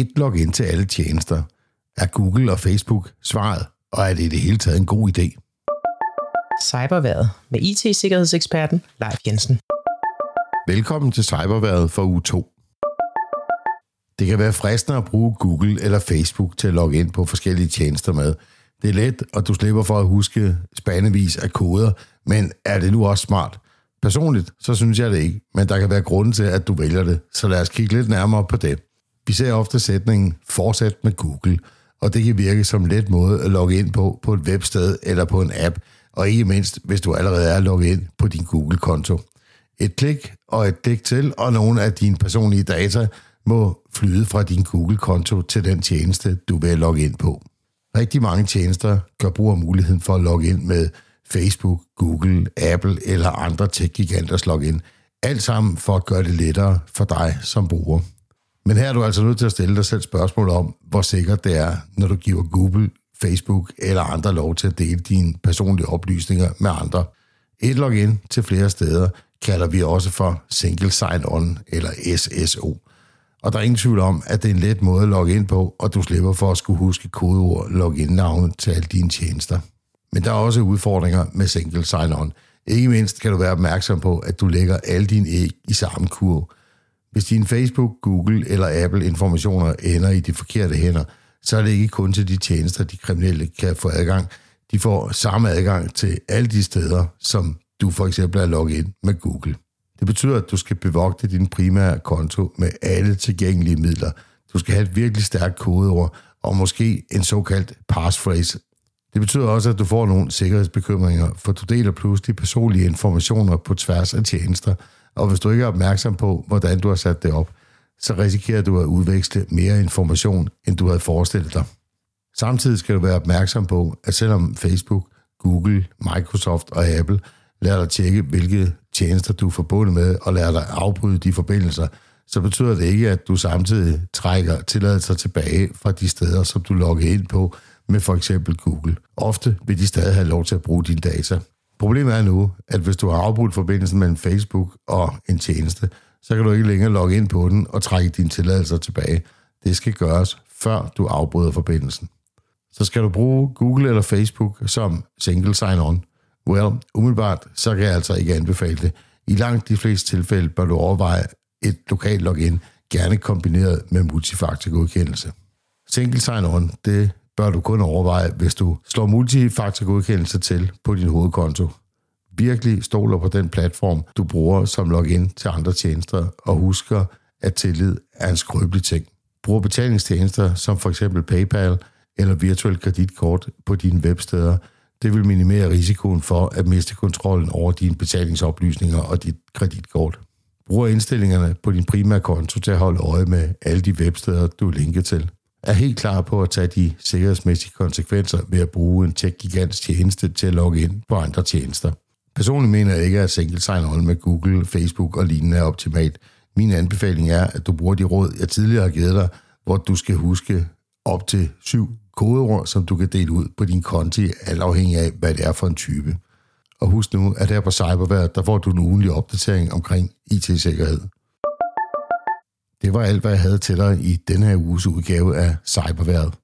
et login til alle tjenester. Er Google og Facebook svaret, og er det i det hele taget en god idé? Cyberværet med IT-sikkerhedseksperten Leif Jensen. Velkommen til Cyberværet for uge 2. Det kan være fristende at bruge Google eller Facebook til at logge ind på forskellige tjenester med. Det er let, og du slipper for at huske spandevis af koder, men er det nu også smart? Personligt, så synes jeg det ikke, men der kan være grund til, at du vælger det, så lad os kigge lidt nærmere på det. Vi ser ofte sætningen fortsæt med Google, og det kan virke som en let måde at logge ind på på et websted eller på en app, og ikke mindst, hvis du allerede er logget ind på din Google-konto. Et klik og et klik til, og nogle af dine personlige data må flyde fra din Google-konto til den tjeneste, du vil logge ind på. Rigtig mange tjenester gør brug af muligheden for at logge ind med Facebook, Google, Apple eller andre tech-giganters login. Alt sammen for at gøre det lettere for dig som bruger. Men her er du altså nødt til at stille dig selv spørgsmål om, hvor sikkert det er, når du giver Google, Facebook eller andre lov til at dele dine personlige oplysninger med andre. Et login til flere steder kalder vi også for Single Sign-On eller SSO. Og der er ingen tvivl om, at det er en let måde at logge ind på, og du slipper for at skulle huske kodeord login-navne til alle dine tjenester. Men der er også udfordringer med single sign-on. Ikke mindst kan du være opmærksom på, at du lægger alle dine æg i samme kurv. Hvis din Facebook, Google eller Apple informationer ender i de forkerte hænder, så er det ikke kun til de tjenester, de kriminelle kan få adgang. De får samme adgang til alle de steder, som du for eksempel er logget ind med Google. Det betyder, at du skal bevogte din primære konto med alle tilgængelige midler. Du skal have et virkelig stærkt kodeord og måske en såkaldt passphrase. Det betyder også, at du får nogle sikkerhedsbekymringer, for du deler pludselig personlige informationer på tværs af tjenester, og hvis du ikke er opmærksom på, hvordan du har sat det op, så risikerer du at udveksle mere information, end du havde forestillet dig. Samtidig skal du være opmærksom på, at selvom Facebook, Google, Microsoft og Apple lærer dig tjekke, hvilke tjenester du er forbundet med, og lærer dig afbryde de forbindelser, så betyder det ikke, at du samtidig trækker tilladelser tilbage fra de steder, som du logger ind på med for eksempel Google. Ofte vil de stadig have lov til at bruge dine data. Problemet er nu, at hvis du har afbrudt forbindelsen mellem Facebook og en tjeneste, så kan du ikke længere logge ind på den og trække dine tilladelser tilbage. Det skal gøres, før du afbryder forbindelsen. Så skal du bruge Google eller Facebook som single sign-on. Well, umiddelbart, så kan jeg altså ikke anbefale det. I langt de fleste tilfælde bør du overveje et lokalt login, gerne kombineret med multifaktorgodkendelse. Single sign-on, det bør du kun overveje, hvis du slår multifaktorgodkendelse til på din hovedkonto. Virkelig stoler på den platform, du bruger som login til andre tjenester, og husker, at tillid er en skrøbelig ting. Brug betalingstjenester som for eksempel PayPal eller virtuel kreditkort på dine websteder. Det vil minimere risikoen for at miste kontrollen over dine betalingsoplysninger og dit kreditkort. Brug indstillingerne på din primære konto til at holde øje med alle de websteder, du er linket til er helt klar på at tage de sikkerhedsmæssige konsekvenser ved at bruge en tech-gigants tjeneste til at logge ind på andre tjenester. Personligt mener jeg ikke, at single sign-on med Google, Facebook og lignende er optimalt. Min anbefaling er, at du bruger de råd, jeg tidligere har givet dig, hvor du skal huske op til syv kodeord, som du kan dele ud på din konti, alt afhængig af, hvad det er for en type. Og husk nu, at her på Cyberværet, der får du en ugenlig opdatering omkring IT-sikkerhed. Det var alt, hvad jeg havde til dig i denne her uges udgave af Cyberværet.